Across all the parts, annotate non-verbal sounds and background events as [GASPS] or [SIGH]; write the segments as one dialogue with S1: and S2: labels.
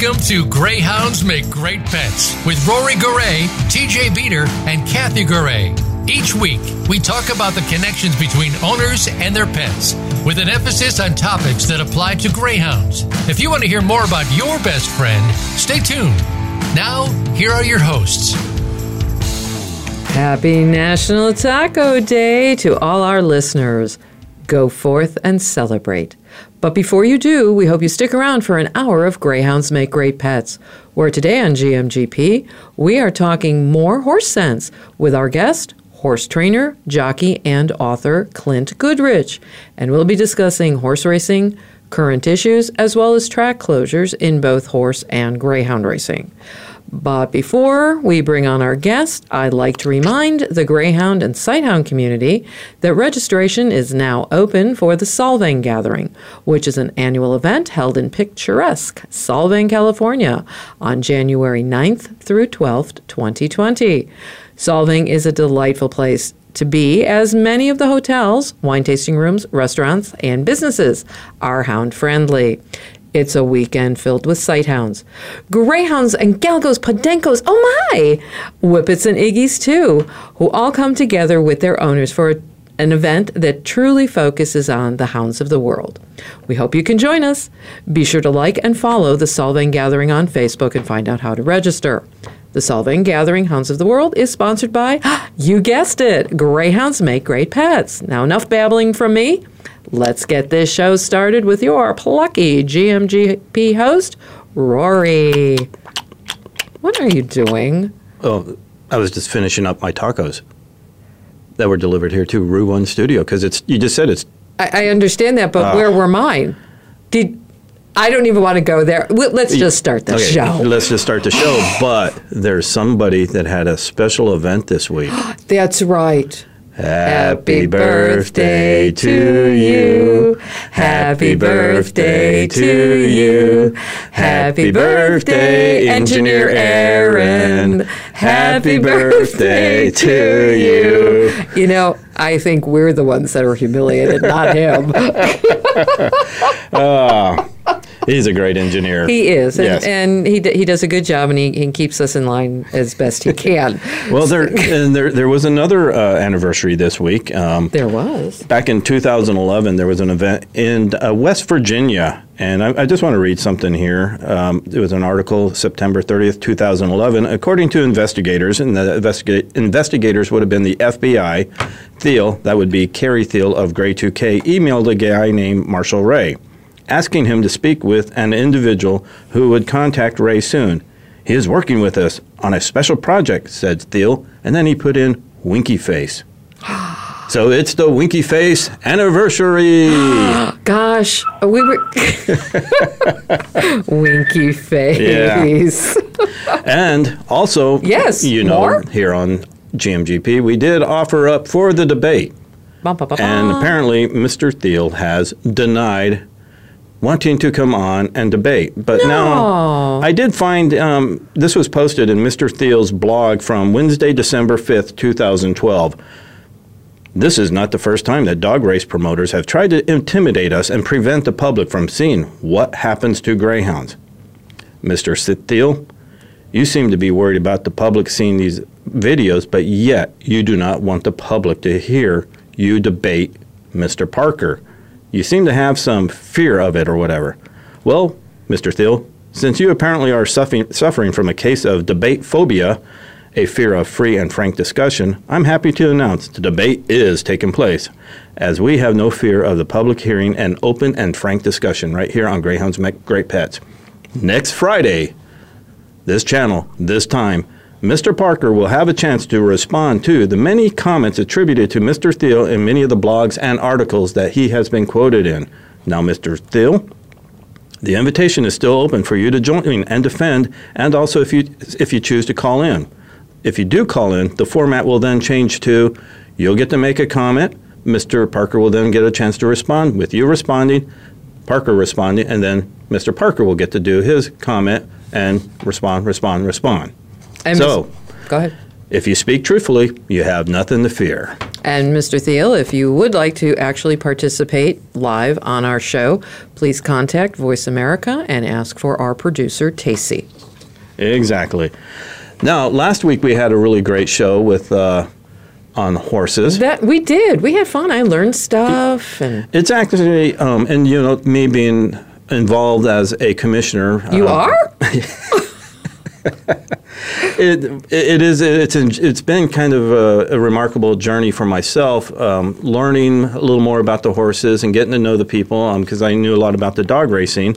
S1: Welcome to Greyhounds Make Great Pets with Rory Goree, TJ Beater, and Kathy Goree. Each week, we talk about the connections between owners and their pets, with an emphasis on topics that apply to greyhounds. If you want to hear more about your best friend, stay tuned. Now, here are your hosts.
S2: Happy National Taco Day to all our listeners. Go forth and celebrate. But before you do, we hope you stick around for an hour of Greyhounds Make Great Pets, where today on GMGP, we are talking more horse sense with our guest, horse trainer, jockey, and author Clint Goodrich. And we'll be discussing horse racing, current issues, as well as track closures in both horse and greyhound racing. But before we bring on our guest, I'd like to remind the Greyhound and Sighthound community that registration is now open for the Solvang Gathering, which is an annual event held in picturesque Solvang, California on January 9th through 12th, 2020. Solvang is a delightful place to be, as many of the hotels, wine tasting rooms, restaurants, and businesses are hound friendly. It's a weekend filled with sighthounds, greyhounds and galgos, podencos, oh my! Whippets and iggies too, who all come together with their owners for an event that truly focuses on the hounds of the world. We hope you can join us. Be sure to like and follow the Solvang Gathering on Facebook and find out how to register. The Solvang Gathering Hounds of the World is sponsored by, [GASPS] you guessed it, Greyhounds Make Great Pets. Now, enough babbling from me. Let's get this show started with your plucky GMGP host, Rory. What are you doing?
S3: Oh, I was just finishing up my tacos that were delivered here to Rue One Studio because it's. You just said it's.
S2: I, I understand that, but ah. where were mine? Did I don't even want to go there. Let's just start the
S3: Okay,
S2: show.
S3: Let's just start the show. but there's somebody that had a special event this week. [GASPS]
S2: That's right.
S3: Happy birthday to you. Happy birthday to you. Happy birthday, Engineer Aaron. Happy birthday to you.
S2: You know, I think we're the ones that are humiliated, not him. [LAUGHS] Ah.
S3: He's a great engineer.
S2: He is, and,
S3: Yes.
S2: and he d- he does a good job, and he, he keeps us in line as best he can. [LAUGHS]
S3: Well, there and there there was another uh, anniversary this week. Um,
S2: there was.
S3: back in 2011, there was an event in uh, West Virginia, and I, I just want to read something here. Um, it was an article, September 30th, 2011. According to investigators, and the investiga- investigators would have been the FBI, Theil, that would be Carey Theil of GREY2K, emailed a guy named Marshall Ray, asking him to speak with an individual who would contact Ray soon. He is working with us on a special project, said Theil, and then he put in winky face. [GASPS] So it's the Winky Face anniversary. [GASPS]
S2: Gosh, we were [LAUGHS] winky face. [LAUGHS]
S3: and also,
S2: Yes,
S3: you know,
S2: more?
S3: here on GMGP, we did offer up for the debate.
S2: Bum, ba, ba.
S3: And apparently, Mr. Theil has denied wanting to come on and debate. But now, I did find um, this was posted in Mr. Theil's blog from Wednesday, December 5th, 2012. This is not the first time that dog race promoters have tried to intimidate us and prevent the public from seeing what happens to greyhounds. Mr. Theil, you seem to be worried about the public seeing these videos, but yet you do not want the public to hear you debate Mr. Parker. You seem to have some fear of it or whatever. Well, Mr. Theil, since you apparently are suffering, from a case of debate phobia, a fear of free and frank discussion, I'm happy to announce the debate is taking place, as we have no fear of the public hearing an open and frank discussion right here on Greyhounds Make Great Pets. Next Friday, this channel, this time, Mr. Parker will have a chance to respond to the many comments attributed to Mr. Theil in many of the blogs and articles that he has been quoted in. Now, Mr. Theil, the invitation is still open for you to join and defend, and also if you if you choose to call in. If you do call in, the format will then change to you'll get to make a comment. Mr. Parker will then get a chance to respond with you responding, Parker responding, and then Mr. Parker will get to do his comment and respond, respond, respond.
S2: And
S3: so,
S2: Go ahead.
S3: if you speak truthfully, you have nothing to fear.
S2: And Mr. Theil, if you would like to actually participate live on our show, please contact Voice America and ask for our producer, Tacey.
S3: Exactly. Now, last week we had a really great show with uh, on horses.
S2: That we did. We had fun. I learned stuff, and
S3: It's actually, um, and you know, me being involved as a commissioner.
S2: you
S3: uh,
S2: are. [LAUGHS]
S3: It, it is it's it's been kind of a, a remarkable journey for myself, um, learning a little more about the horses and getting to know the people because I knew a lot about the dog racing.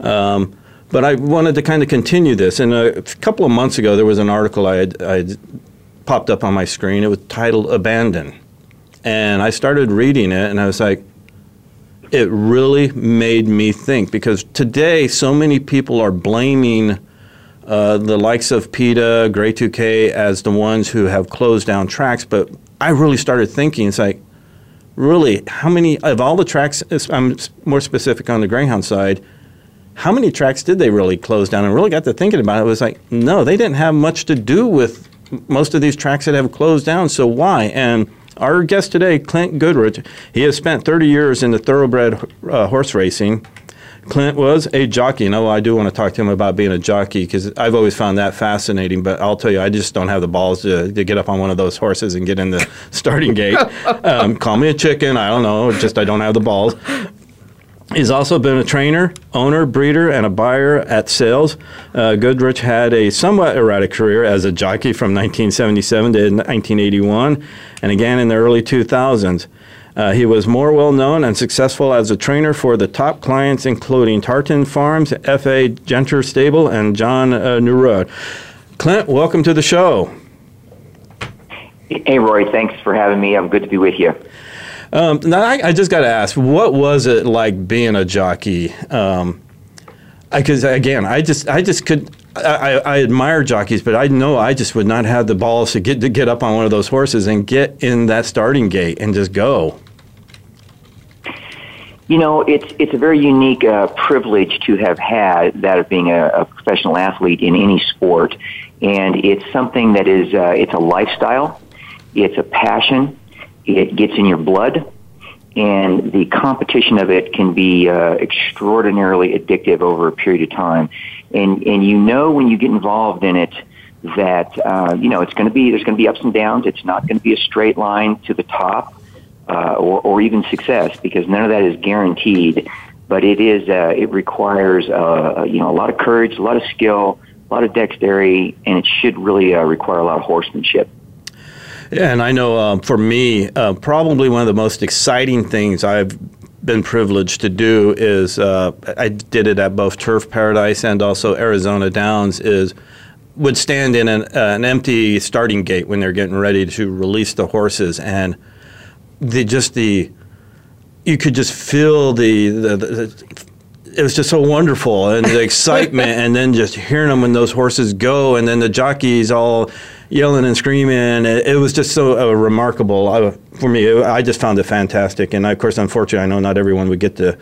S3: Um, but I wanted to kind of continue this. And a couple of months ago, there was an article I had, I had popped up on my screen. It was titled "Abandon," and I started reading it, and I was like, it really made me think because today so many people are blaming uh, the likes of PETA, GREY2K as the ones who have closed down tracks. But I really started thinking, it's like, really, how many of all the tracks? I'm more specific on the Greyhound side. How many tracks did they really close down? And really got to thinking about it. It was like, no, they didn't have much to do with most of these tracks that have closed down. So why? And our guest today, Clint Goodrich, he has spent 30 years in the thoroughbred uh, horse racing. Clint was a jockey. No, I do want to talk to him about being a jockey because I've always found that fascinating. But I'll tell you, I just don't have the balls to, to get up on one of those horses and get in the [LAUGHS] starting gate. [LAUGHS] Um, call me a chicken. I don't know. Just I don't have the balls. He's also been a trainer, owner, breeder, and a buyer at sales. Uh, Goodrich had a somewhat erratic career as a jockey from 1977 to 1981, and again in the early 2000s. Uh, he was more well known and successful as a trainer for the top clients, including Tartan Farms, F.A. Genter Stable, and John uh, Nerud. Clint, welcome to the show.
S4: Hey, Roy. thanks for having me. I'm good to be with you.
S3: Um, now, I, I just got to ask, what was it like being a jockey? Because um, again, I just, I just could. I, I, admire jockeys, but I know I just would not have the balls to get to get up on one of those horses and get in that starting gate and just go.
S4: You know, it's it's a very unique uh, privilege to have had that of being a, a, professional athlete in any sport, and it's something that is uh, it's a lifestyle, it's a passion, it gets in your blood, and the competition of it can be uh, extraordinarily addictive over a period of time, and and you know when you get involved in it that uh, you know it's going to be there's going to be ups and downs. It's not going to be a straight line to the top uh, or, or even success because none of that is guaranteed. But it is uh, it requires uh, you know a lot of courage, a lot of skill, a lot of dexterity, and it should really uh, require a lot of horsemanship.
S3: Yeah, and I know um, for me, uh, probably one of the most exciting things I've been privileged to do is uh, I did it at both Turf Paradise and also Arizona Downs. Is would stand in an, uh, an empty starting gate when they're getting ready to release the horses and the just the you could just feel the, the, the it was just so wonderful and the excitement [LAUGHS] and then just hearing them when those horses go and then the jockeys all yelling and screaming. It, it was just so uh, remarkable. I, for me it, i just found it fantastic. And of course unfortunately i know not everyone would get to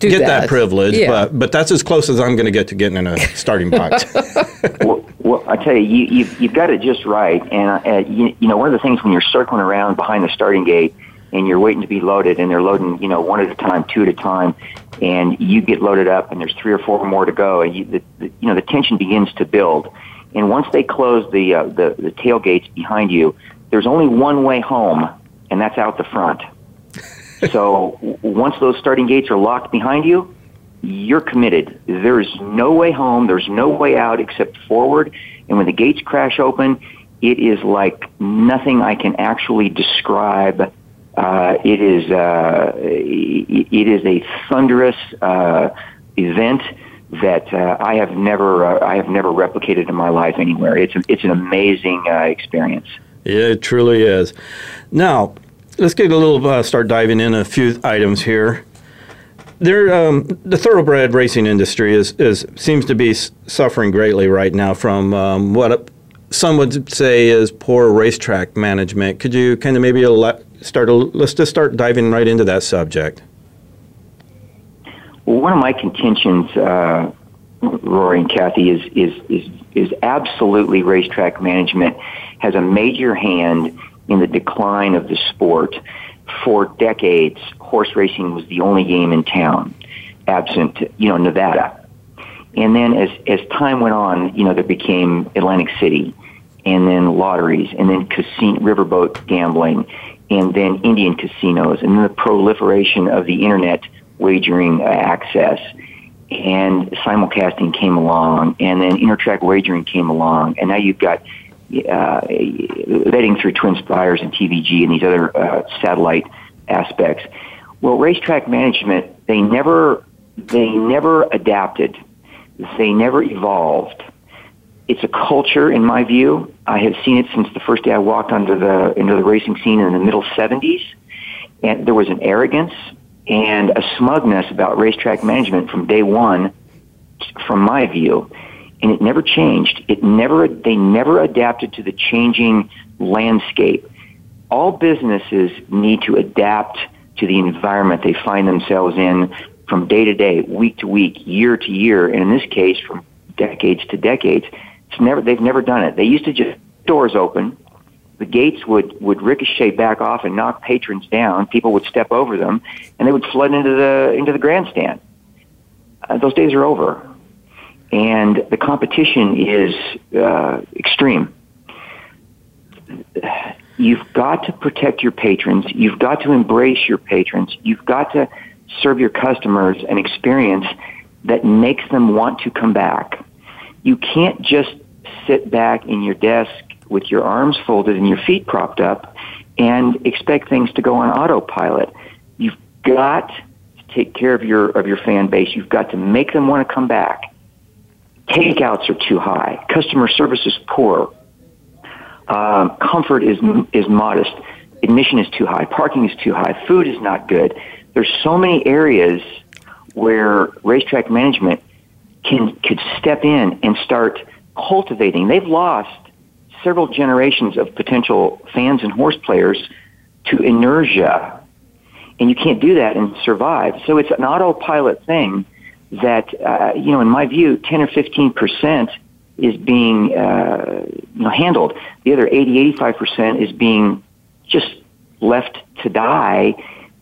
S2: Do
S3: get
S2: that,
S3: that, privilege
S2: Yeah.
S3: but but that's as close as i'm going to get to getting in a starting box [LAUGHS]
S4: well, well, I tell you, you you've, you've got it just right. And uh, you, you know, one of the things when you're circling around behind the starting gate and you're waiting to be loaded, and they're loading, you know, one at a time, two at a time, and you get loaded up, and there's three or four more to go, and you, the, the, you know, the tension begins to build. And once they close the uh, the the tailgates behind you, there's only one way home, and that's out the front. So once those starting gates are locked behind you, you're committed. There is no way home. There's no way out except forward. And when the gates crash open, it is like nothing I can actually describe. Uh, it is uh, it is a thunderous uh, event that uh, I have never uh, I have never replicated in my life anywhere. It's a, it's an amazing uh, experience.
S3: Yeah, it truly is. Now, let's get a little uh, start diving in a few items here. There, um, the thoroughbred racing industry is, is seems to be suffering greatly right now from um, what some would say is poor racetrack management. Could you kind of maybe start? A, let's just start diving right into that subject.
S4: Well, one of my contentions, uh, Rory and Kathy, is, is is is absolutely racetrack management has a major hand in the decline of the sport. For decades, horse racing was the only game in town, absent, you know, Nevada. And then as, as time went on, you know, there became Atlantic City and then lotteries and then casino, riverboat gambling and then Indian casinos and then the proliferation of the internet wagering access and simulcasting came along and then intertrack wagering came along and now you've got uh, vetting through TwinSpires and TVG and these other uh, satellite aspects. Well, racetrack management, they never, they never adapted. They never evolved. It's a culture, in my view. I have seen it since the first day I walked onto the into the racing scene in the middle '70s, and there was an arrogance and a smugness about racetrack management from day one, from my view and it never changed. It never, they never adapted to the changing landscape. All businesses need to adapt to the environment they find themselves in from day to day, week to week, year to year, and in this case, from decades to decades. It's never, they've never done it. They used to just doors open, the gates would, would ricochet back off and knock patrons down. People would step over them, and they would flood into the into the grandstand. Uh, those days are over and the competition is uh, extreme. You've got to protect your patrons. You've got to embrace your patrons. You've got to serve your customers an experience that makes them want to come back. You can't just sit back in your desk with your arms folded and your feet propped up and expect things to go on autopilot. You've got to take care of your of your fan base. You've got to make them want to come back. Takeouts are too high. Customer service is poor. Um, comfort is is modest. Admission is too high. Parking is too high. Food is not good. There's so many areas where racetrack management can could step in and start cultivating. They've lost several generations of potential fans and horse players to inertia, and you can't do that and survive. So it's an autopilot thing that, uh, you know, in my view, 10 or 15 percent is being uh, you know, handled. The other 80, 85 percent is being just left to die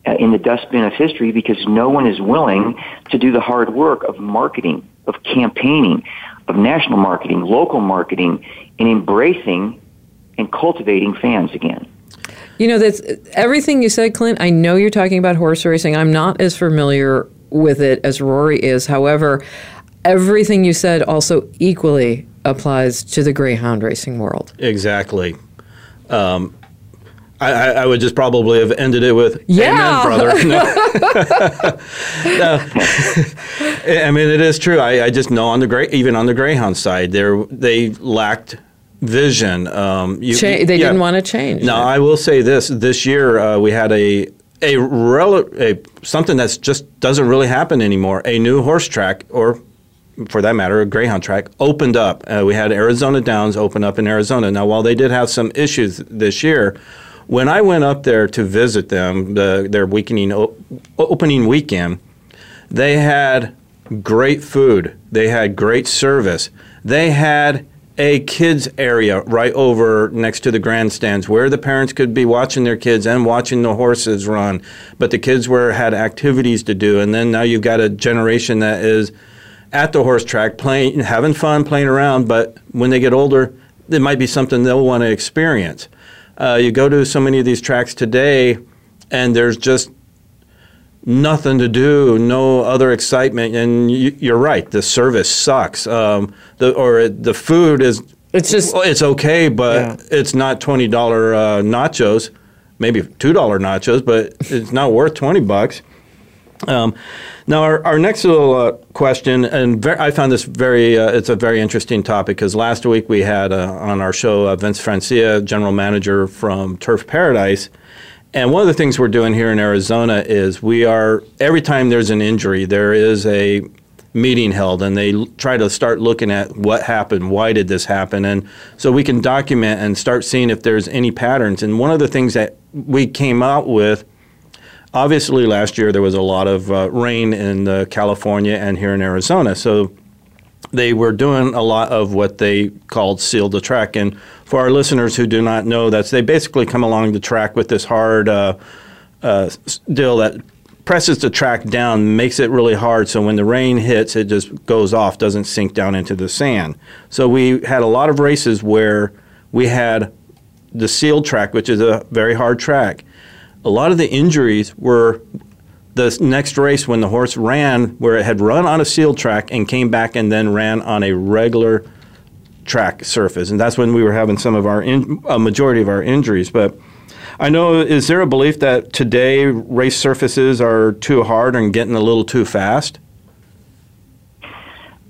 S4: uh, in the dustbin of history because no one is willing to do the hard work of marketing, of campaigning, of national marketing, local marketing, and embracing and cultivating fans again.
S2: You know, that's everything you said, Clint. I know you're talking about horse racing. I'm not as familiar with it as Rory is. However, everything you said also equally applies to the greyhound racing world.
S3: Exactly. Um, I, I, would just probably have ended it with
S2: yeah.
S3: "Amen, brother." [LAUGHS] No. [LAUGHS] no. I mean, it is true. I, I just know on the gray, even on the greyhound side, they they lacked vision. Um,
S2: you, Cha- they yeah. didn't want to change.
S3: Now, I will say this: this year uh, we had a a, rel- a something that's just doesn't really happen anymore. A new horse track, or for that matter, a greyhound track, opened up. Uh, we had Arizona Downs open up in Arizona. Now, while they did have some issues this year, when I went up there to visit them, the, their weekending, opening weekend, they had great food. They had great service. They had a kids area right over next to the grandstands where the parents could be watching their kids and watching the horses run. But the kids were had activities to do. And then now you've got a generation that is at the horse track playing having fun playing around. But when they get older it might be something they'll want to experience. Uh, you go to so many of these tracks today and there's just nothing to do, no other excitement, and you, are right. The service sucks. Um, the or the food is
S2: it's just
S3: well, it's okay, but yeah. it's not twenty dollar uh, nachos, maybe two dollar nachos, but it's not worth twenty bucks. Um, now, our, our next little uh, question, and ver- I found this very, uh, it's a very interesting topic because last week we had uh, on our show uh, Vince Francia, general manager from Turf Paradise, and one of the things we're doing here in Arizona is we are, every time there's an injury, there is a meeting held and they try to start looking at what happened, why did this happen, and so we can document and start seeing if there's any patterns. And one of the things that we came out with, obviously last year there was a lot of uh, rain in uh, California and here in Arizona, so they were doing a lot of what they called seal the track. And for our listeners who do not know, that's they basically come along the track with this hard uh, uh, deal that presses the track down, makes it really hard. So when the rain hits, it just goes off, doesn't sink down into the sand. So we had a lot of races where we had the sealed track, which is a very hard track. A lot of the injuries were the next race when the horse ran where it had run on a sealed track and came back and then ran on a regular track surface. And that's when we were having some of our in, a majority of our injuries. But I know is there a belief that today race surfaces are too hard and getting a little too fast?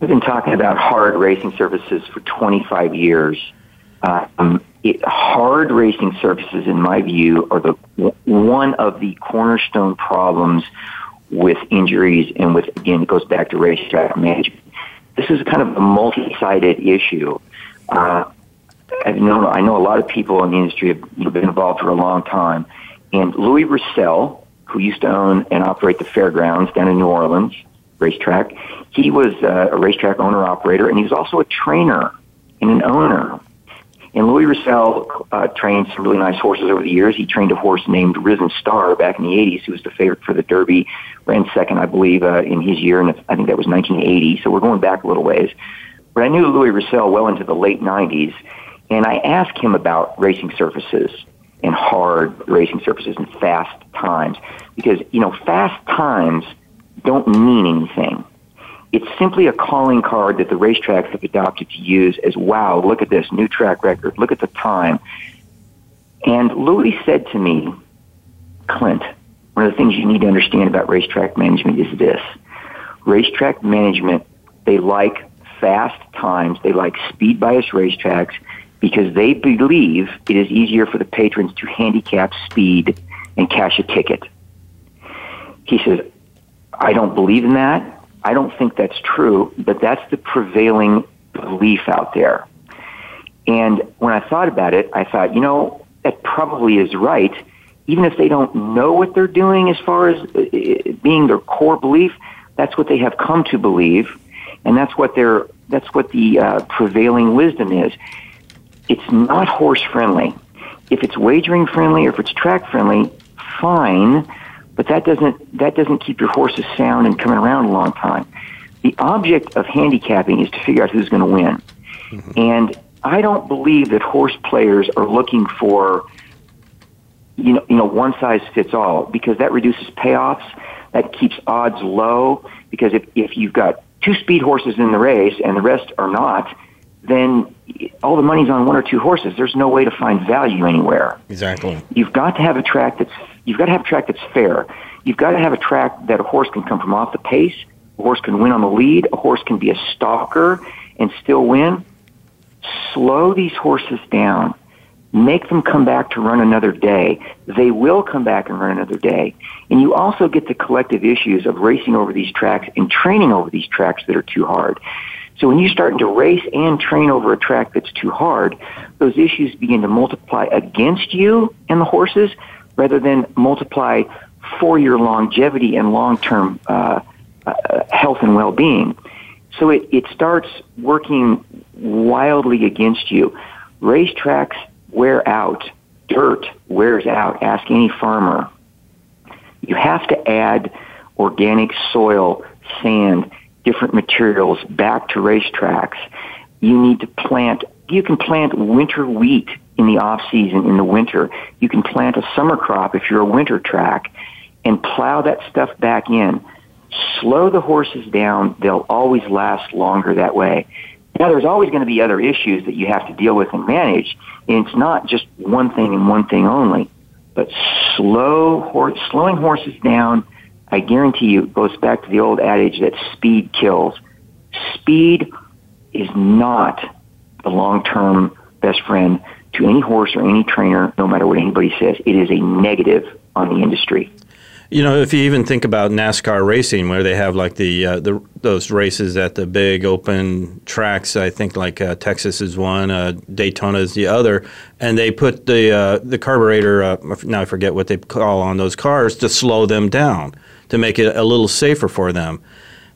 S4: We've been talking about hard racing surfaces for 25 years. Um, it, hard racing surfaces, in my view, are the one of the cornerstone problems with injuries and with again it goes back to racetrack management. This is kind of a multi-sided issue. Uh, I know I know a lot of people in the industry have been involved for a long time, and Louis Roussel, who used to own and operate the fairgrounds down in New Orleans racetrack, he was uh, a racetrack owner operator, and he was also a trainer and an owner and Louis Roussel uh, trained some really nice horses over the years. He trained a horse named Risen Star back in the 80s, who was the favorite for the Derby, ran second, I believe, uh, in his year, and I think that was 1980. So we're going back a little ways. But I knew Louis Roussel well into the late 90s, and I asked him about racing surfaces and hard racing surfaces and fast times because, you know, fast times don't mean anything. It's simply a calling card that the racetracks have adopted to use as, wow, look at this new track record, look at the time. And Louis said to me, Clint, one of the things you need to understand about racetrack management is this. Racetrack management, they like fast times, they like speed bias racetracks because they believe it is easier for the patrons to handicap speed and cash a ticket. He says, I don't believe in that. I don't think that's true, but that's the prevailing belief out there. And when I thought about it, I thought, you know, that probably is right. Even if they don't know what they're doing as far as uh, uh, being their core belief, that's what they have come to believe, and that's what their that's what the uh, prevailing wisdom is. It's not horse friendly. If it's wagering friendly or if it's track friendly, fine but that doesn't that doesn't keep your horses sound and coming around a long time. The object of handicapping is to figure out who's going to win, mm-hmm. and I don't believe that horse players are looking for you know you know one size fits all because that reduces payoffs, that keeps odds low. Because if if you've got two speed horses in the race and the rest are not, then all the money's on one or two horses. There's no way to find value anywhere.
S3: Exactly.
S4: You've got to have a track that's you've got to have a track that's fair. You've got to have a track that a horse can come from off the pace. A horse can win on the lead. A horse can be a stalker and still win. Slow these horses down. Make them come back to run another day. They will come back and run another day. And you also get the collective issues of racing over these tracks and training over these tracks that are too hard. So when you're starting to race and train over a track that's too hard, those issues begin to multiply against you and the horses rather than multiply for your longevity and long-term uh, uh, health and well-being. So it, it starts working wildly against you. Racetracks wear out. Dirt wears out. Ask any farmer. You have to add organic soil, sand, different materials back to racetracks. You need to plant, you can plant winter wheat in the off season in the winter. You can plant a summer crop if you're a winter track and plow that stuff back in. Slow the horses down. They'll always last longer that way. Now, there's always going to be other issues that you have to deal with and manage, and it's not just one thing and one thing only. But slow horse, slowing horses down, I guarantee you, it goes back to the old adage that speed kills. Speed is not the long-term best friend to any horse or any trainer, no matter what anybody says. It is a negative on the industry.
S3: You know, if you even think about NASCAR racing, where they have like the uh, the those races at the big open tracks, I think like uh, Texas is one, uh, Daytona is the other, and they put the uh, the carburetor. Now I forget what they call on those cars to slow them down to make it a little safer for them.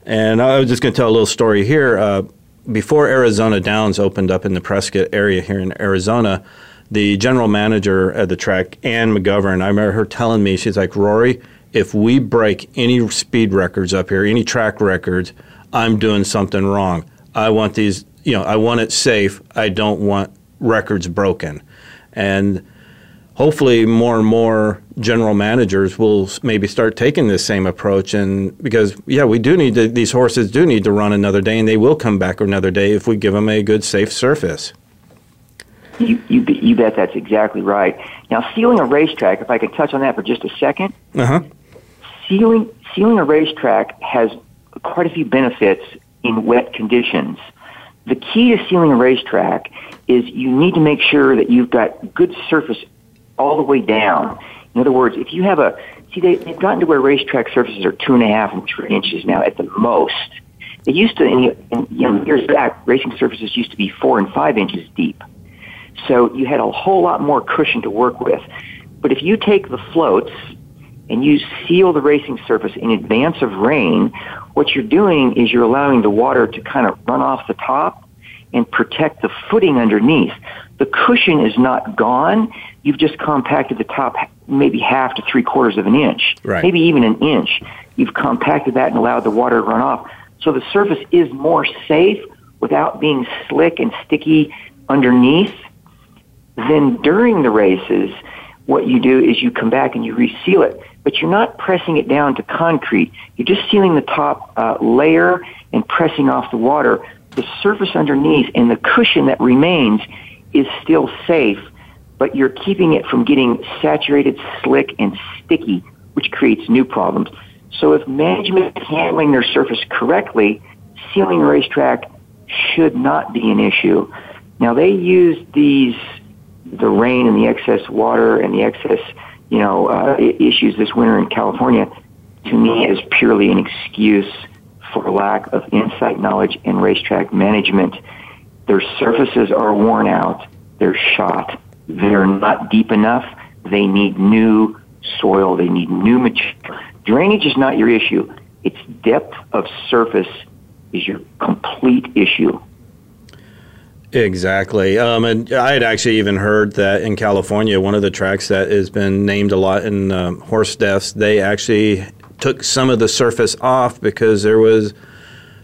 S3: And I was just going to tell a little story here. Uh, before Arizona Downs opened up in the Prescott area here in Arizona, the general manager at the track, Ann McGovern, I remember her telling me, she's like, Rory, if we break any speed records up here, any track records, I'm doing something wrong. I want these, you know, I want it safe. I don't want records broken. And hopefully more and more general managers will maybe start taking this same approach and because yeah we do need to, these horses do need to run another day and they will come back another day if we give them a good safe surface
S4: you, you, you bet that's exactly right. Now, sealing a racetrack, if I could touch on that for just a second.
S3: Uh-huh.
S4: Sealing, sealing a racetrack has quite a few benefits in wet conditions. The key to sealing a racetrack is you need to make sure that you've got good surface all the way down. In other words, if you have a, see, they, they've gotten to where racetrack surfaces are two and a half and three inches now at the most. It used to, in, in you know, years back, racing surfaces used to be four and five inches deep. So you had a whole lot more cushion to work with. But if you take the floats and you seal the racing surface in advance of rain, what you're doing is you're allowing the water to kind of run off the top and protect the footing underneath. The cushion is not gone. You've just compacted the top maybe half to three quarters of an inch,
S3: right.
S4: maybe even an inch. You've compacted that and allowed the water to run off. So the surface is more safe without being slick and sticky underneath then during the races, what you do is you come back and you reseal it, but you're not pressing it down to concrete. You're just sealing the top uh, layer and pressing off the water. The surface underneath and the cushion that remains is still safe, but you're keeping it from getting saturated, slick, and sticky, which creates new problems. So if management is handling their surface correctly, sealing a racetrack should not be an issue. Now they use these the rain and the excess water and the excess, you know, uh, issues this winter in California, to me is purely an excuse for lack of insight, knowledge, and racetrack management. Their surfaces are worn out. They're shot. They're not deep enough. They need new soil. They need new material. Drainage is not your issue. Its depth of surface is your complete issue.
S3: Exactly. Um, and I had actually even heard that in California, one of the tracks that has been named a lot in um, horse deaths, they actually took some of the surface off because there was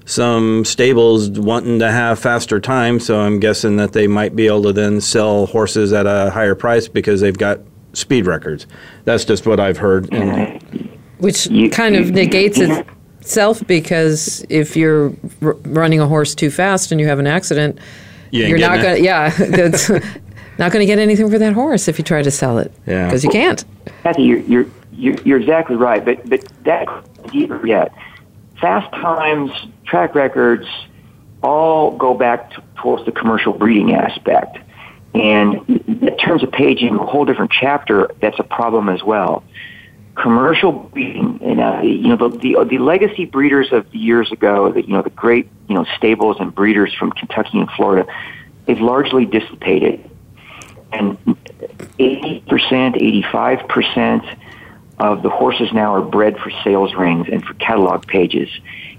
S3: some stables wanting to have faster time. So I'm guessing that they might be able to then sell horses at a higher price because they've got speed records. That's just what I've heard.
S2: Which kind of negates itself because if you're r- running a horse too fast and you have an accident,
S3: you
S2: are not going to, yeah, [LAUGHS] that's [LAUGHS] not going to get anything for that horse if you try to sell it.
S3: Yeah.
S2: Because you can't.
S4: Kathy, you're, you're, you're, you're exactly right, but, but that deeper yet. Fast times, track records, all go back to, towards the commercial breeding aspect. And in terms of paging, a whole different chapter, that's a problem as well. Commercial breeding, and uh, you know the, the the legacy breeders of years ago, the, you know the great you know stables and breeders from Kentucky and Florida, they've largely dissipated, and eighty percent, eighty five percent of the horses now are bred for sales rings and for catalog pages,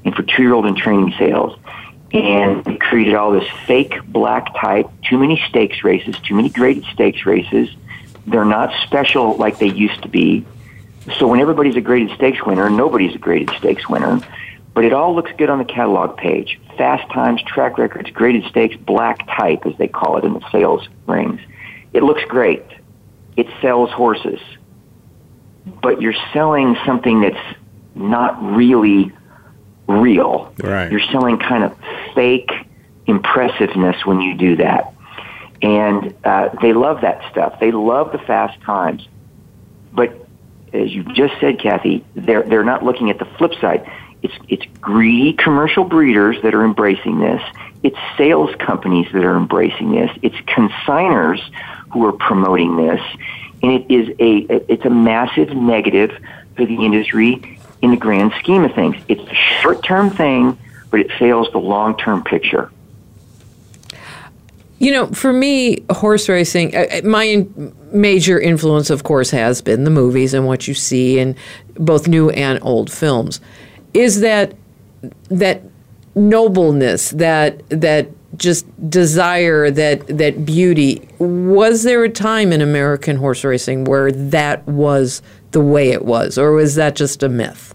S4: and for two year old and training sales and they created all this fake black type, too many stakes races, too many graded stakes races. They're not special like they used to be. So when everybody's a graded stakes winner, nobody's a graded stakes winner. But it all looks good on the catalog page. Fast times, track records, graded stakes, black type, as they call it in the sales rings. It looks great. It sells horses. But you're selling something that's not really real.
S3: Right.
S4: You're selling kind of fake impressiveness when you do that. And uh, they love that stuff. They love the fast times. But as you just said, Kathy, they're, they're not looking at the flip side. It's, it's greedy commercial breeders that are embracing this. It's sales companies that are embracing this. It's consigners who are promoting this. And it is a, it's a massive negative for the industry in the grand scheme of things. It's a short term thing, but it fails the long term picture.
S2: You know, for me, horse racing, uh, uh, my major influence, of course, has been the movies and what you see in both new and old films. Is that that nobleness, that that just desire, that that beauty. Was there a time in American horse racing where that was the way it was, or was that just a myth?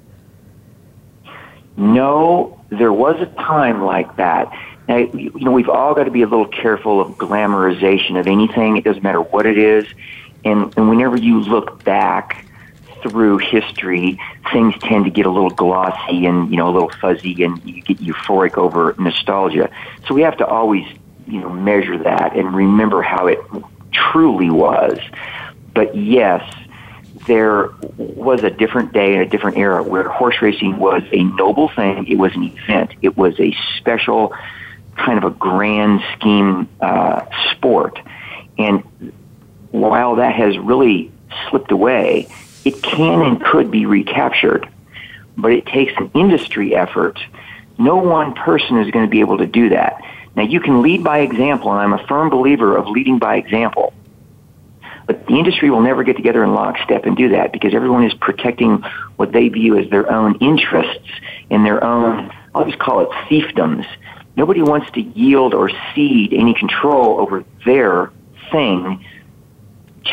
S4: No, there was a time like that. Now, you know, we've all got to be a little careful of glamorization of anything. It doesn't matter what it is. And, and whenever you look back through history, things tend to get a little glossy and, you know, a little fuzzy and you get euphoric over nostalgia. So we have to always, you know, measure that and remember how it truly was. But yes, there was a different day and a different era where horse racing was a noble thing. It was an event. It was a special kind of a grand scheme uh, sport. And while that has really slipped away, it can and could be recaptured. But it takes an industry effort. No one person is going to be able to do that. Now, you can lead by example, and I'm a firm believer of leading by example. But the industry will never get together in lockstep and do that because everyone is protecting what they view as their own interests and their own, I'll just call it fiefdoms. Nobody wants to yield or cede any control over their thing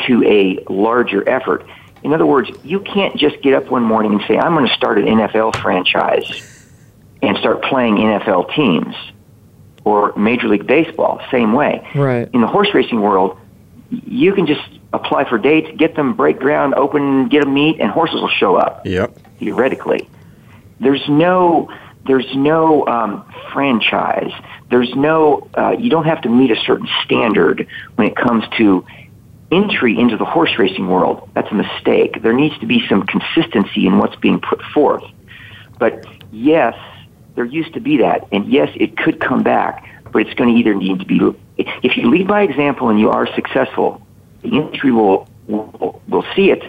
S4: to a larger effort. In other words, you can't just get up one morning and say, I'm going to start an NFL franchise and start playing NFL teams or Major League Baseball, same way.
S2: Right.
S4: In the horse racing world, you can just apply for dates, get them, break ground, open, get a meet, and horses will show up.
S3: Yep.
S4: Theoretically, there's no there's no um, franchise. There's no uh, you don't have to meet a certain standard when it comes to entry into the horse racing world. That's a mistake. There needs to be some consistency in what's being put forth. But yes, there used to be that, and yes, it could come back. But it's going to either need to be if you lead by example and you are successful, the industry will, will, will see it,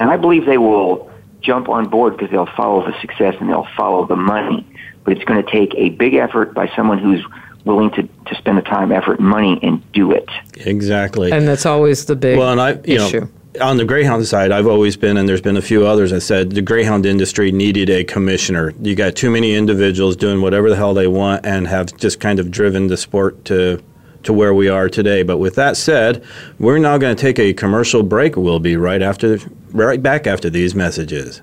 S4: and I believe they will jump on board because they'll follow the success and they'll follow the money. But it's going to take a big effort by someone who's willing to, to spend the time, effort, money and do it.
S3: Exactly.
S2: And that's always the big
S3: well, and I, you
S2: issue.
S3: Know, on the greyhound side, I've always been, and there's been a few others that said the greyhound industry needed a commissioner. You got too many individuals doing whatever the hell they want and have just kind of driven the sport to to where we are today. But with that said, we're now going to take a commercial break. We'll be right after, right back after these messages.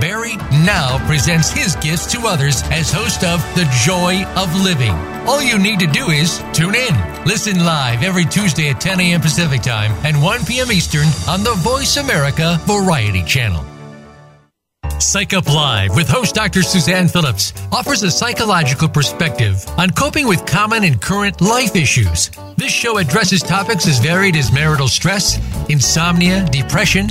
S1: Barry now presents his gifts to others as host of The Joy of Living. All you need to do is tune in. Listen live every Tuesday at 10 a.m. Pacific Time and 1 p.m. Eastern on the Voice America Variety Channel. Psych Up Live with host Dr. Suzanne Phillips offers a psychological perspective on coping with common and current life issues. This show addresses topics as varied as marital stress, insomnia, depression,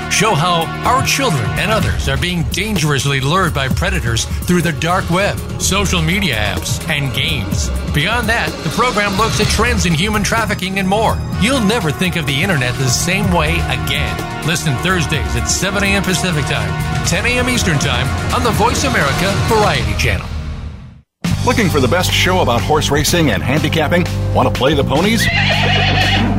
S1: show how our children and others are being dangerously lured by predators through the dark web, social media apps, and games. Beyond that, the program looks at trends in human trafficking and more. You'll never think of the internet the same way again. Listen Thursdays at 7 a.m. Pacific Time, 10 a.m. Eastern Time on the Voice America Variety Channel.
S5: Looking for the best show about horse racing and handicapping? Want to play the ponies?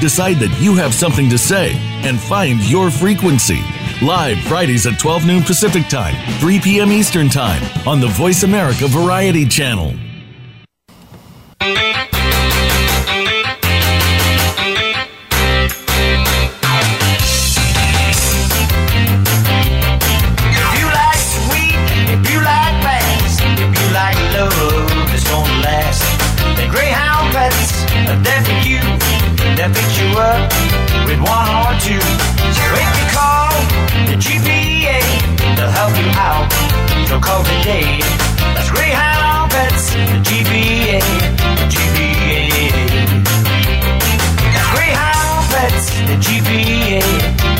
S6: decide that you have something to say, and find your frequency. Live Fridays at 12 noon Pacific Time, 3 p.m. Eastern Time on the Voice America Variety Channel.
S7: If you like sweet, if you like fast, if you like love that's gonna last, then Greyhound pets They'll fix you up with one or two. So if you call the GPA, they'll help you out. So call today. That's Greyhound pets, the GPA, the GPA. That's Greyhound pets, the GPA.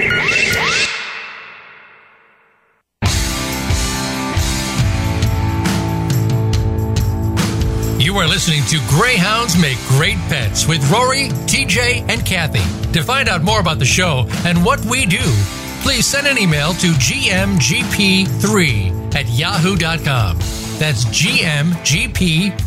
S1: You are listening to Greyhounds Make Great Pets with Rory, TJ, and Kathy. To find out more about the show and what we do, please send an email to gmgp3 at yahoo.com. That's gmgp3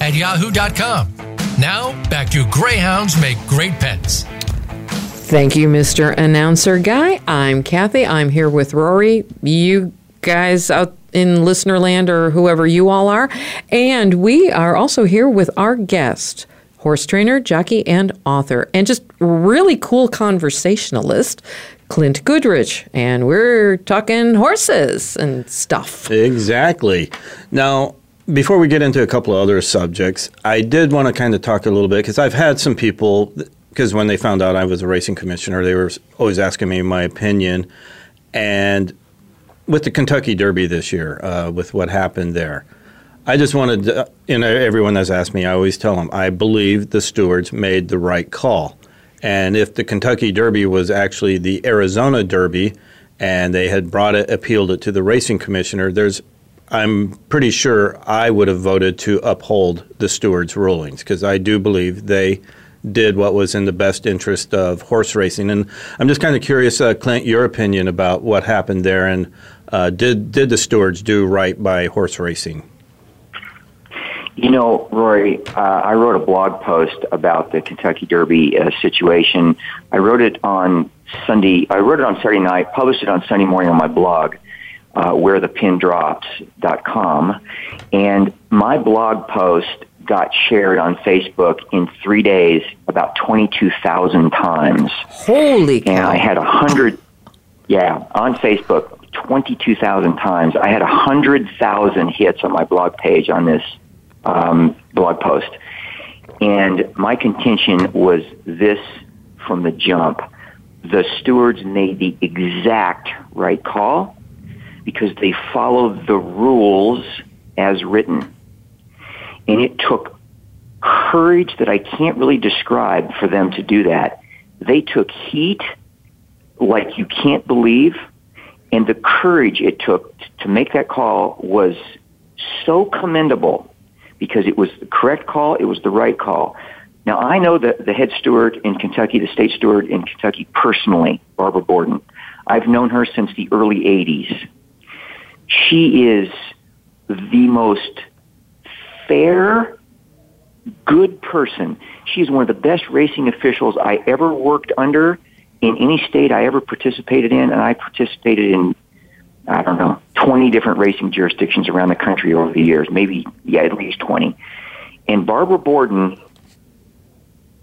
S1: at yahoo.com. Now, back to Greyhounds Make Great Pets.
S2: Thank you, Mr. Announcer Guy. I'm Kathy. I'm here with Rory. You guys out in listener land or whoever you all are. And we are also here with our guest, horse trainer, jockey, and author, and just really cool conversationalist, Clint Goodrich. And we're talking horses and stuff.
S3: Exactly. Now, before we get into a couple of other subjects, I did want to kind of talk a little bit because I've had some people, because when they found out I was a racing commissioner, they were always asking me my opinion. And with the Kentucky Derby this year, uh, with what happened there, I just wanted, to, you know, everyone that's asked me, I always tell them, I believe the stewards made the right call. And if the Kentucky Derby was actually the Arizona Derby and they had brought it, appealed it to the racing commissioner, there's, I'm pretty sure I would have voted to uphold the stewards' rulings because I do believe they did what was in the best interest of horse racing. And I'm just kind of curious, uh, Clint, your opinion about what happened there and uh, did did the stewards do right by horse racing?
S4: You know, Rory, uh, I wrote a blog post about the Kentucky Derby uh, situation. I wrote it on Sunday. I wrote it on Saturday night, published it on Sunday morning on my blog, uh, wherethepindrops.com. And my blog post got shared on Facebook in three days about 22,000 times.
S2: Holy cow.
S4: And I had a hundred, yeah, on Facebook, 22,000 times. I had a hundred thousand hits on my blog page on this um, blog post. And my contention was this from the jump. the stewards made the exact right call because they followed the rules as written. And it took courage that I can't really describe for them to do that. They took heat like you can't believe, and the courage it took to make that call was so commendable because it was the correct call, it was the right call. Now, I know the, the head steward in Kentucky, the state steward in Kentucky personally, Barbara Borden. I've known her since the early 80s. She is the most fair, good person. She's one of the best racing officials I ever worked under in any state I ever participated in, and I participated in, I don't know, 20 different racing jurisdictions around the country over the years, maybe, yeah, at least 20. And Barbara Borden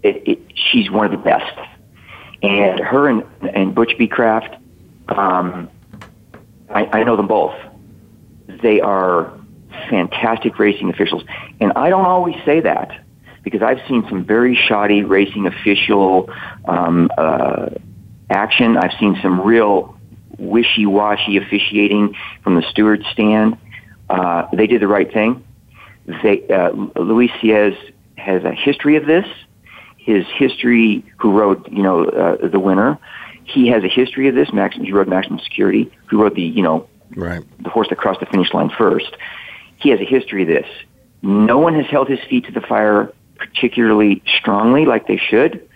S4: it, it, she's one of the best. And her and, and Butch Becraft, um, I, I know them both. They are fantastic racing officials. And I don't always say that because I've seen some very shoddy racing official um, uh, action. I've seen some real wishy-washy officiating from the steward stand. Uh, they did the right thing. They, uh, Luis Saez has a history of this his history, who rode, you know, uh, the winner. He has a history of this. Max, he rode Maximum Security, who rode the, you know,
S3: right.
S4: the horse that crossed the finish line first. He has a history of this. No one has held his feet to the fire particularly strongly like they should.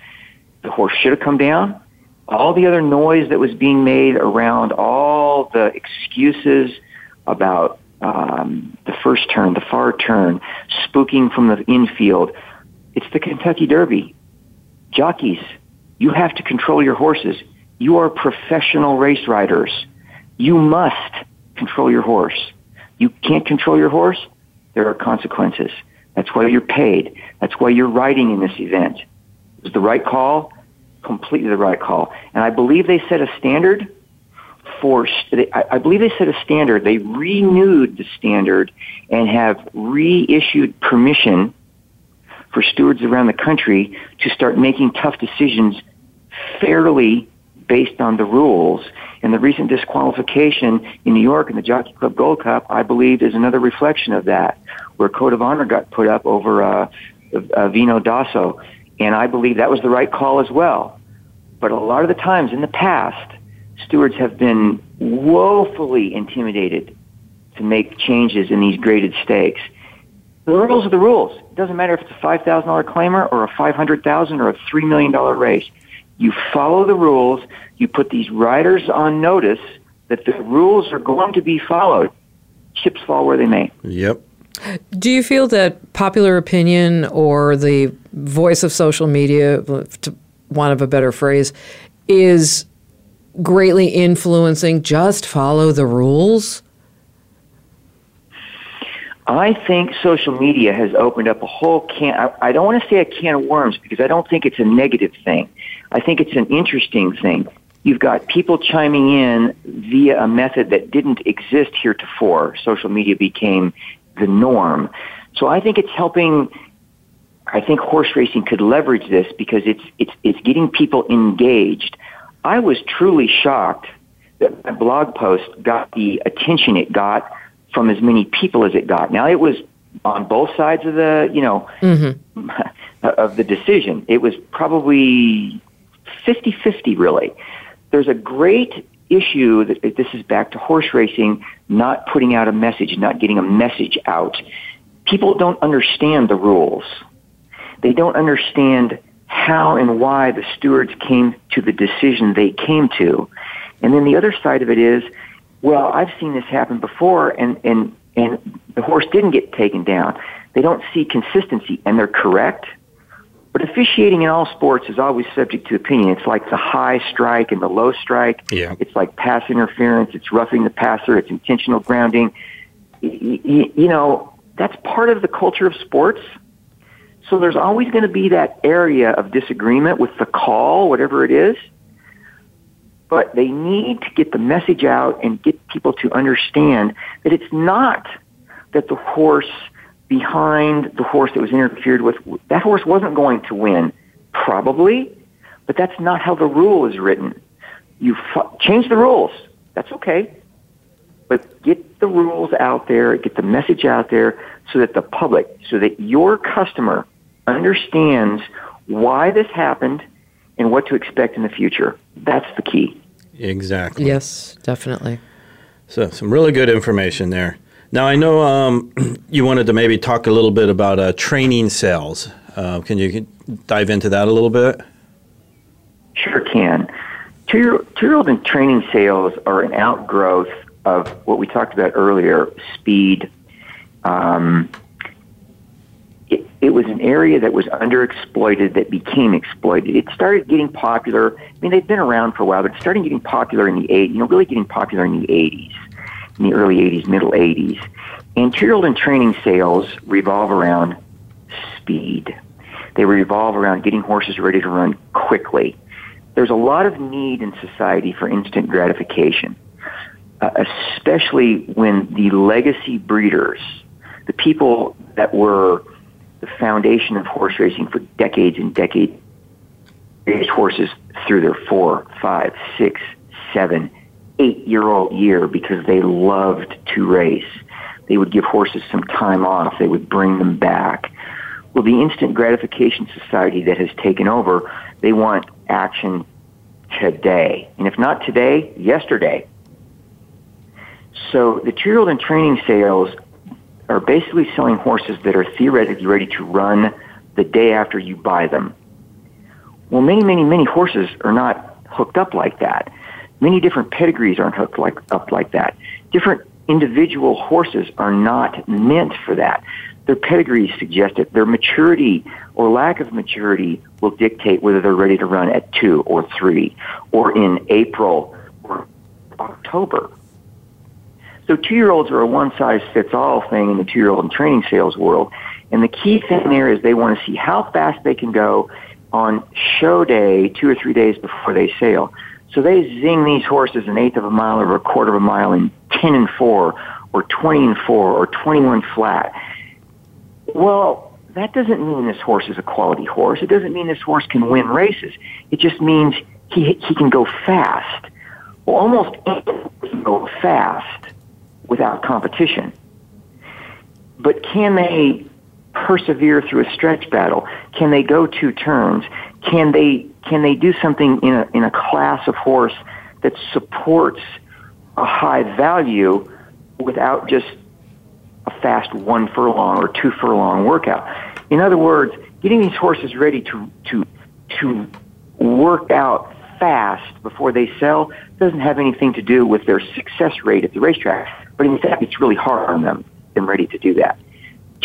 S4: The horse should have come down. All the other noise that was being made around all the excuses about um, the first turn, the far turn, spooking from the infield. It's the Kentucky Derby jockeys, you have to control your horses. You are professional race riders. You must control your horse. You can't control your horse, there are consequences. That's why you're paid. That's why you're riding in this event. It was the right call, completely the right call. And I believe they set a standard for, I believe they set a standard. They renewed the standard and have reissued permission for stewards around the country to start making tough decisions fairly based on the rules. And the recent disqualification in New York in the Jockey Club Gold Cup, I believe, is another reflection of that, where code of honor got put up over uh, uh, Vino Rosso, and I believe that was the right call as well. But a lot of the times in the past, stewards have been woefully intimidated to make changes in these graded stakes. The rules are the rules. It doesn't matter if it's a five thousand dollar claimer or a five hundred thousand or a three million dollar race. You follow the rules. You put these riders on notice that the rules are going to be followed. Chips fall where they may.
S3: Yep.
S2: Do you feel that popular opinion or the voice of social media, to want of a better phrase, is greatly influencing just follow the rules?
S4: I think social media has opened up a whole can. I, I don't want to say a can of worms because I don't think it's a negative thing. I think it's an interesting thing. You've got people chiming in via a method that didn't exist heretofore. Social media became the norm. So I think it's helping. I think horse racing could leverage this because it's it's it's getting people engaged. I was truly shocked that my blog post got the attention it got from as many people as it got. Now it was on both sides of the, you know, mm-hmm. [LAUGHS] of the decision. It was probably 50-50 really. There's a great issue that this is back to horse racing, not putting out a message, not getting a message out. People don't understand the rules. They don't understand how and why the stewards came to the decision they came to. And then the other side of it is well, I've seen this happen before, and and and the horse didn't get taken down. They don't see consistency, and they're correct. But officiating in all sports is always subject to opinion. It's like the high strike and the low strike.
S3: Yeah.
S4: It's like pass interference. It's roughing the passer. It's intentional grounding. You, you know, that's part of the culture of sports. So there's always going to be that area of disagreement with the call, whatever it is but they need to get the message out and get people to understand that it's not that the horse behind the horse that was interfered with, that horse wasn't going to win, probably, But that's not how the rule is written. You f- change the rules. That's okay. But get the rules out there, get the message out there so that the public, so that your customer understands why this happened and what to expect in the future. That's the key.
S3: Exactly.
S2: Yes, definitely.
S3: So, some really good information there. Now, I know um, [CLEARS THROAT] you wanted to maybe talk a little bit about uh, training sales. Uh, can you dive into that a little bit?
S4: Sure can. Two year old and training sales are an outgrowth of what we talked about earlier speed. Um, it, it was an area that was underexploited that became exploited. It started getting popular. I mean, they've been around for a while, but it started getting popular in the 80s, you know, really getting popular in the 80s, in the early 80s, middle 80s. And and training sales revolve around speed. They revolve around getting horses ready to run quickly. There's a lot of need in society for instant gratification, uh, especially when the legacy breeders, the people that were the foundation of horse racing for decades and decades, raised horses through their four, five, six, seven, eight year old year because they loved to race. They would give horses some time off. They would bring them back. Well, the instant gratification society that has taken over, they want action today. And if not today, yesterday. So the two-year-old and training sales are basically selling horses that are theoretically ready to run the day after you buy them. Well, many, many, many horses are not hooked up like that. Many different pedigrees aren't hooked like, up like that. Different individual horses are not meant for that their pedigrees suggest it. Their maturity or lack of maturity will dictate whether they're ready to run at two or three or in April or October. So two year olds are a one size fits all thing in the two year old and training sales world. And the key thing there is they want to see how fast they can go on show day two or three days before they sail. So they zing these horses an eighth of a mile or a quarter of a mile in 10 and 4 or 20 and 4 or 21 flat well, that doesn't mean this horse is a quality horse. It doesn't mean this horse can win races. It just means he, he can go fast. Well, almost anyone can go fast without competition. But can they persevere through a stretch battle? Can they go two turns? Can they can they do something in a in a class of horse that supports a high value without just a fast one furlong or two furlong workout. In other words, getting these horses ready to, to, to work out fast before they sell doesn't have anything to do with their success rate at the racetrack, but in fact, it's really hard on them, them ready to do that.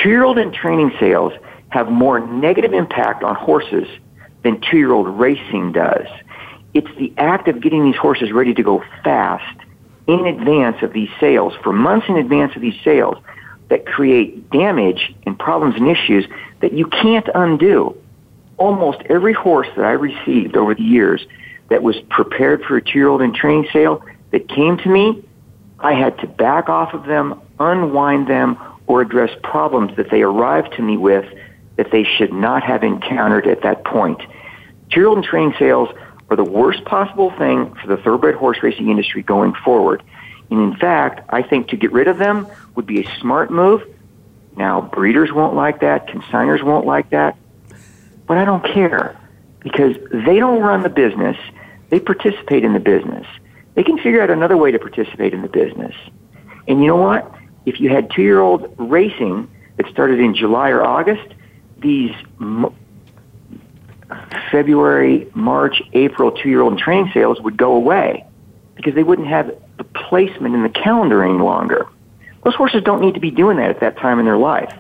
S4: Two-year-old and training sales have more negative impact on horses than two-year-old racing does. It's the act of getting these horses ready to go fast in advance of these sales, for months in advance of these sales, that create damage and problems and issues that you can't undo. Almost every horse that I received over the years that was prepared for a two-year-old in training sale that came to me, I had to back off of them, unwind them, or address problems that they arrived to me with that they should not have encountered at that point. Two-year-old training sales are the worst possible thing for the thoroughbred horse racing industry going forward. And in fact, I think to get rid of them would be a smart move. Now, breeders won't like that, consigners won't like that, but I don't care because they don't run the business. They participate in the business. They can figure out another way to participate in the business. And you know what? If you had two year old racing that started in July or August, these February, March, April two year old training sales would go away because they wouldn't have the placement in the calendar any longer. Those horses don't need to be doing that at that time in their life.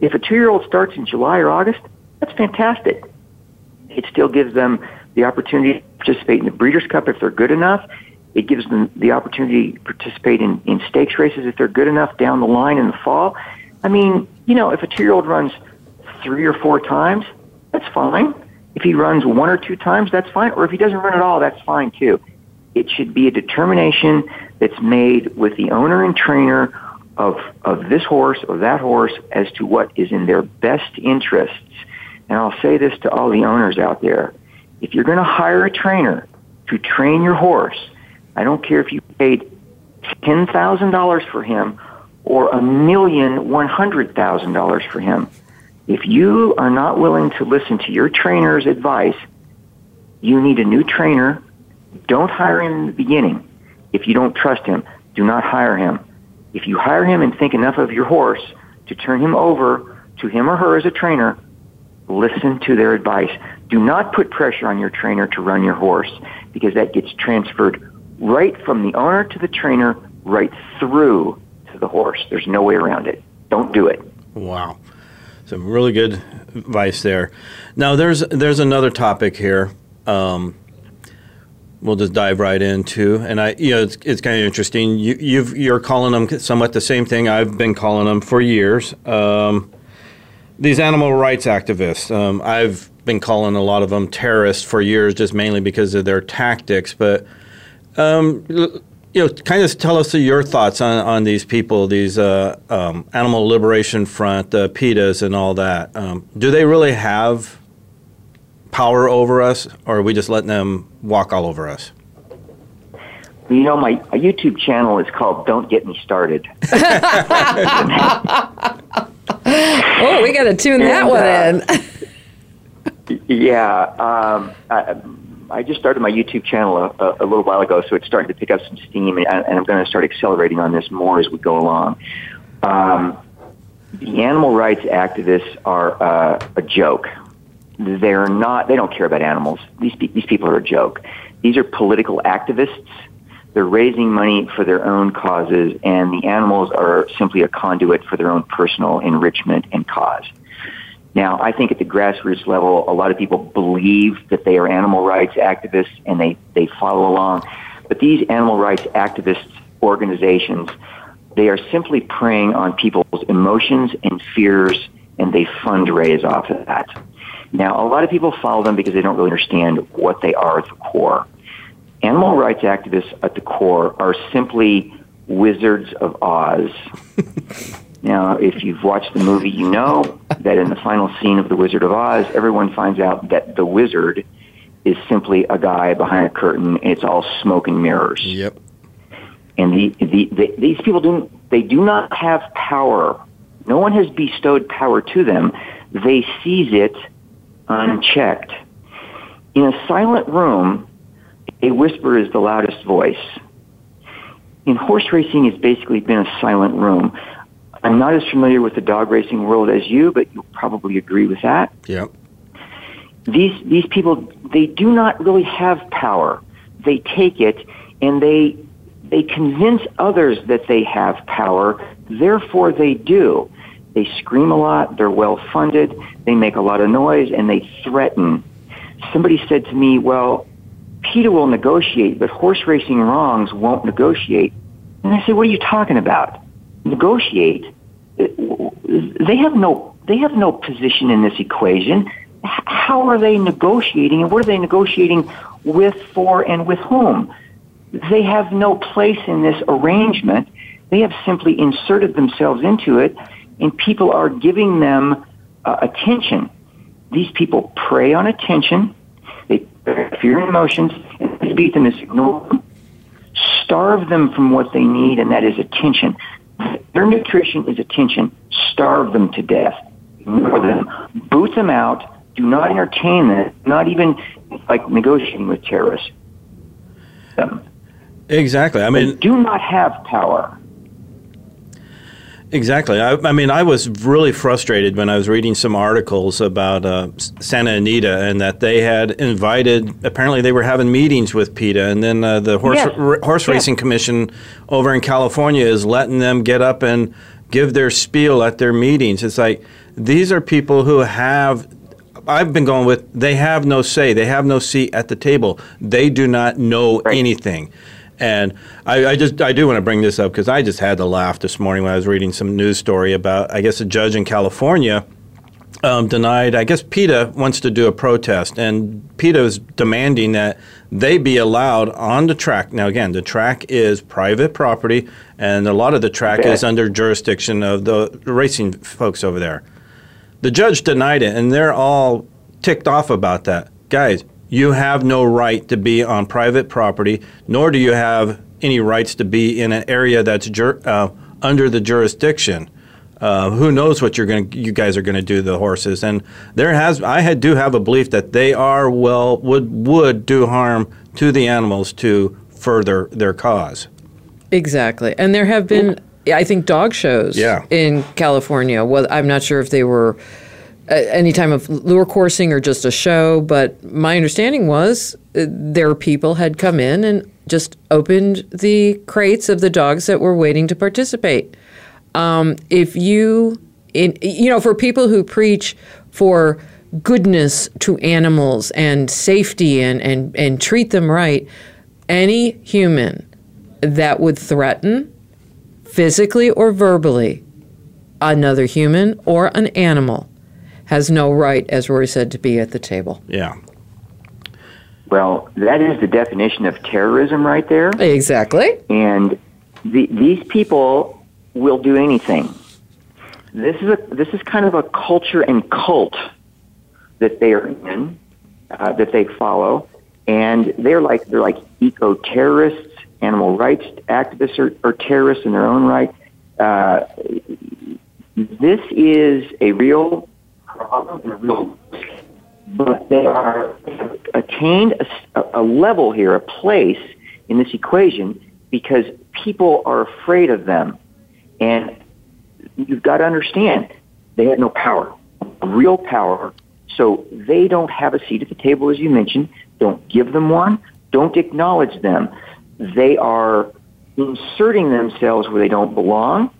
S4: If a two-year-old starts in July or August, that's fantastic. It still gives them the opportunity to participate in the Breeders' Cup if they're good enough. It gives them the opportunity to participate in, in stakes races if they're good enough down the line in the fall. I mean, you know, if a two-year-old runs three or four times, that's fine. If he runs one or two times, that's fine. Or if he doesn't run at all, that's fine too. It should be a determination that's made with the owner and trainer of, of this horse or that horse as to what is in their best interests. And I'll say this to all the owners out there. If you're going to hire a trainer to train your horse, I don't care if you paid $10,000 for him or a million one hundred thousand dollars for him. If you are not willing to listen to your trainer's advice, you need a new trainer. Don't hire him in the beginning. If you don't trust him, do not hire him. If you hire him and think enough of your horse to turn him over to him or her as a trainer, listen to their advice. Do not put pressure on your trainer to run your horse because that gets transferred right from the owner to the trainer, right through to the horse. There's no way around it. Don't do it.
S3: Wow. Some really good advice there. Now, there's there's another topic here. Um, we'll just dive right into, and I, you know, it's, it's kind of interesting. You, you're calling them somewhat the same thing I've been calling them for years. Um, these animal rights activists. Um, I've been calling a lot of them terrorists for years, just mainly because of their tactics. But um, you know, kind of tell us your thoughts on, on these people, these uh, um, Animal Liberation Front, uh, PETAs, and all that. Um, do they really have power over us, or are we just letting them walk all over us?
S4: You know, my, my YouTube channel is called "Don't Get Me Started." [LAUGHS] [LAUGHS]
S2: oh, we got to tune that one
S4: uh,
S2: in. [LAUGHS]
S4: Yeah, um, I, I just started my YouTube channel a, a, a little while ago, so it's starting to pick up some steam, and, and I'm going to start accelerating on this more as we go along. Um, the animal rights activists are uh, a joke. They're not. They don't care about animals. These these people are a joke. These are political activists. They're raising money for their own causes, and the animals are simply a conduit for their own personal enrichment and cause. Now, I think at the grassroots level, a lot of people believe that they are animal rights activists and they, they follow along. But these animal rights activists organizations, they are simply preying on people's emotions and fears and they fundraise off of that. Now, a lot of people follow them because they don't really understand what they are at the core. Animal rights activists at the core are simply wizards of Oz. [LAUGHS] Now, if you've watched the movie, you know that in the final scene of The Wizard of Oz, everyone finds out that the wizard is simply a guy behind a curtain, and it's all smoke and mirrors.
S3: Yep.
S4: And the, the, the, these people do they do not have power. No one has bestowed power to them. They seize it unchecked. In a silent room, a whisper is the loudest voice. In horse racing, it's basically been a silent room. I'm not as familiar with the dog racing world as you, but you'll probably agree with that.
S3: Yep.
S4: These these people they do not really have power. They take it and they they convince others that they have power. Therefore, they do. They scream a lot. They're well funded. They make a lot of noise and they threaten. Somebody said to me, "Well, PETA will negotiate, but horse racing wrongs won't negotiate." And I said, "What are you talking about? Negotiate? They have no they have no position in this equation. How are they negotiating, and what are they negotiating with, for, and with whom? They have no place in this arrangement. They have simply inserted themselves into it, and people are giving them uh, attention. These people prey on attention. They fear emotions, and beat them is ignore them, starve them from what they need, and that is attention. Their nutrition is attention. Starve them to death. Ignore them. Boot them out. Do not entertain them. Not even like negotiating with terrorists. Them.
S3: Exactly. I
S4: They
S3: mean,
S4: do not have power.
S3: Exactly. I, I mean, I was really frustrated when I was reading some articles about uh, Santa Anita and that they had invited. Apparently, they were having meetings with PETA, and then uh, the horse r- horse racing commission over in California is letting them get up and give their spiel at their meetings. It's like these are people who have. I've been going with they have no say. They have no seat at the table. They do not know
S4: Right.
S3: anything. And I, I just I do want to bring this up because I just had to laugh this morning when I was reading some news story about I guess a judge in California um, denied. I guess PETA wants to do a protest, and PETA is demanding that they be allowed on the track. Now, again, the track is private property, and a lot of the track
S4: Okay.
S3: is under jurisdiction of the racing folks over there. The judge denied it, and they're all ticked off about that. Guys, You have no right to be on private property, nor do you have any rights to be in an area that's jur- uh, under the jurisdiction. Uh, who knows what you're going you guys are going to do to the horses and there has I had, do have a belief that they are well would would do harm to the animals to further their cause.
S2: Exactly. And there have been, I think, dog shows
S3: Yeah.
S2: in California. Well, I'm not sure if they were any time of lure coursing or just a show, but my understanding was uh, their people had come in and just opened the crates of the dogs that were waiting to participate. Um, if you, in, you know, for people who preach for goodness to animals and safety and, and, and treat them right, any human that would threaten physically or verbally another human or an animal has no right, as Rory said, to be at the table.
S3: Yeah.
S4: Well, that is the definition of terrorism right there.
S2: Exactly.
S4: and the, these people will do anything. This is a this is kind of a culture and cult that they are in, uh, that they follow, and they're like they're like eco terrorists, animal rights activists are, are terrorists in their own right. Uh, this is a real problem, and a real but they are attained a, a level here, a place in this equation because people are afraid of them. And you've got to understand, they have no power, real power. So they don't have a seat at the table, as you mentioned. Don't give them one. Don't acknowledge them. They are inserting themselves where they don't belong.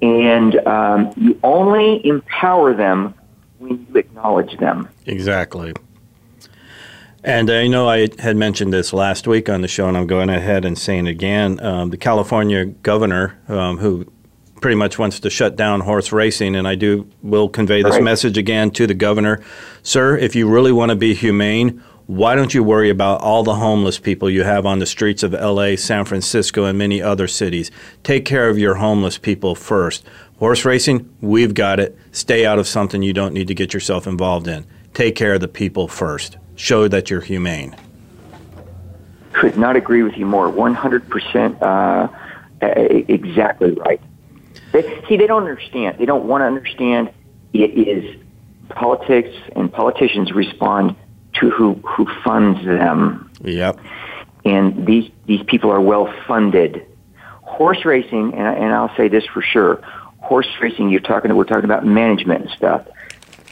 S4: And um, you only empower them when you acknowledge them.
S3: Exactly. And I know I had mentioned this last week on the show, and I'm going ahead and saying it again. Um, the California governor, um, who pretty much wants to shut down horse racing, and I do will convey this
S4: Right.
S3: message again to the governor, sir. If you really want to be humane, why don't you worry about all the homeless people you have on the streets of L.A., San Francisco, and many other cities? Take care of your homeless people first. Horse racing, we've got it. Stay out of something you don't need to get yourself involved in. Take care of the people first. Show that you're humane.
S4: could not agree with you more. 100% uh, exactly right. They, see, they don't understand. They don't want to understand. It is politics and politicians respond to who, who funds them.
S3: Yep.
S4: And these, these people are well funded. Horse racing, and, and I'll say this for sure, horse racing, you're talking, we're talking about management and stuff.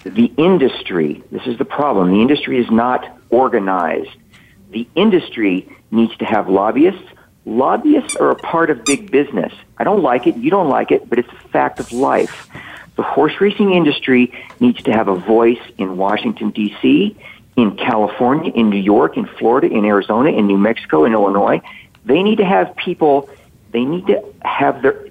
S4: The industry, this is the problem, the industry is not organized the industry needs to have lobbyists. Lobbyists are a part of big business. I don't like it, you don't like it, but it's a fact of life. The horse racing industry needs to have a voice in Washington, D.C., in California, in New York, in Florida, in Arizona, in New Mexico, in Illinois. They need to have people, they need to have their,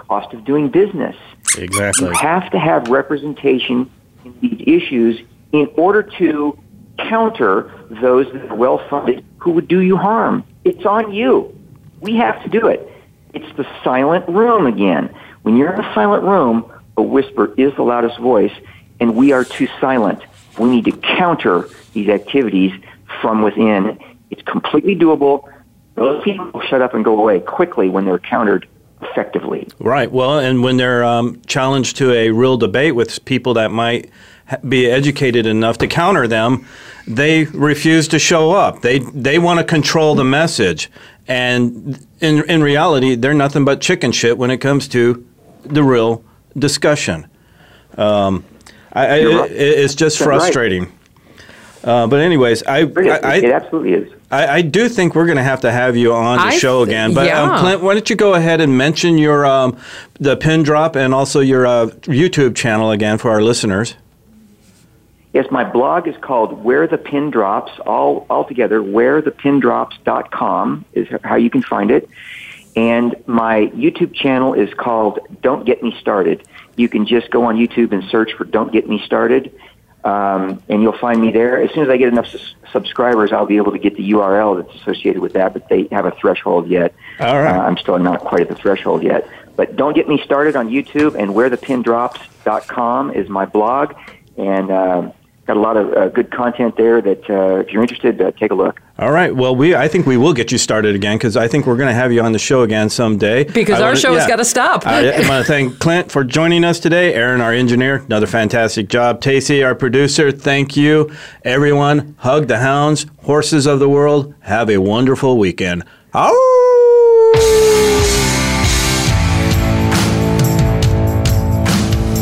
S4: cost of doing business.
S3: Exactly.
S4: You have to have representation in these issues in order to counter those that are well funded who would do you harm. It's on you. We have to do it. It's the silent room again. When you're in a silent room, a whisper is the loudest voice, and we are too silent. We need to counter these activities from within. It's completely doable. Those people will shut up and go away quickly when they're countered effectively.
S3: Right. Well, and when they're um, challenged to a real debate with people that might be educated enough to counter them, they refuse to show up. They they want to control the message, and in in reality, they're nothing but chicken shit when it comes to the real discussion. Um, I, I,
S4: right.
S3: it- it's just
S4: That's right.
S3: frustrating. Uh, but anyways, I,
S4: It,
S3: I,
S4: it absolutely is.
S3: I, I do think we're going to have to have you on the
S2: I
S3: show
S2: th-
S3: again. But um. Clint, why don't you go ahead and mention your um, the pin drop and also your uh, YouTube channel again for our listeners?
S4: Yes, my blog is called Where the Pin Drops, all, all together, wherethepindrops.com is how you can find it. And my YouTube channel is called Don't Get Me Started. You can just go on YouTube and search for Don't Get Me Started, um, and you'll find me there. As soon as I get enough subscribers, I'll be able to get the URL that's associated with that, but they have a threshold yet.
S3: All right.
S4: Uh, I'm still not quite at the threshold yet. But Don't Get Me Started on YouTube, and wherethepindrops.com is my blog. And um, got a lot of uh, good content there. That uh, if you're interested, uh, take a look.
S3: All right. Well, we I think we will get you started again because I think we're going to have you on the show again someday.
S2: Because
S3: I
S2: our
S3: wanna-
S2: show has got to stop.
S3: I, I want to [LAUGHS] thank Clint for joining us today. Aaron, our engineer, another fantastic job. Tacey, our producer, thank you. Everyone, hug the hounds, horses of the world. Have a wonderful weekend. Ow!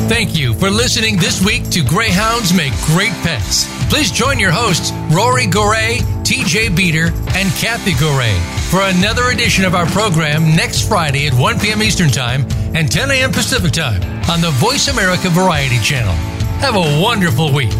S1: Thank you for listening this week to Greyhounds Make Great Pets. Please join your hosts, Rory Goree, TJ Beater, and Kathy Goree, for another edition of our program next Friday at 1 p.m. Eastern Time and 10 a.m. Pacific Time on the Voice America Variety Channel. Have a wonderful week.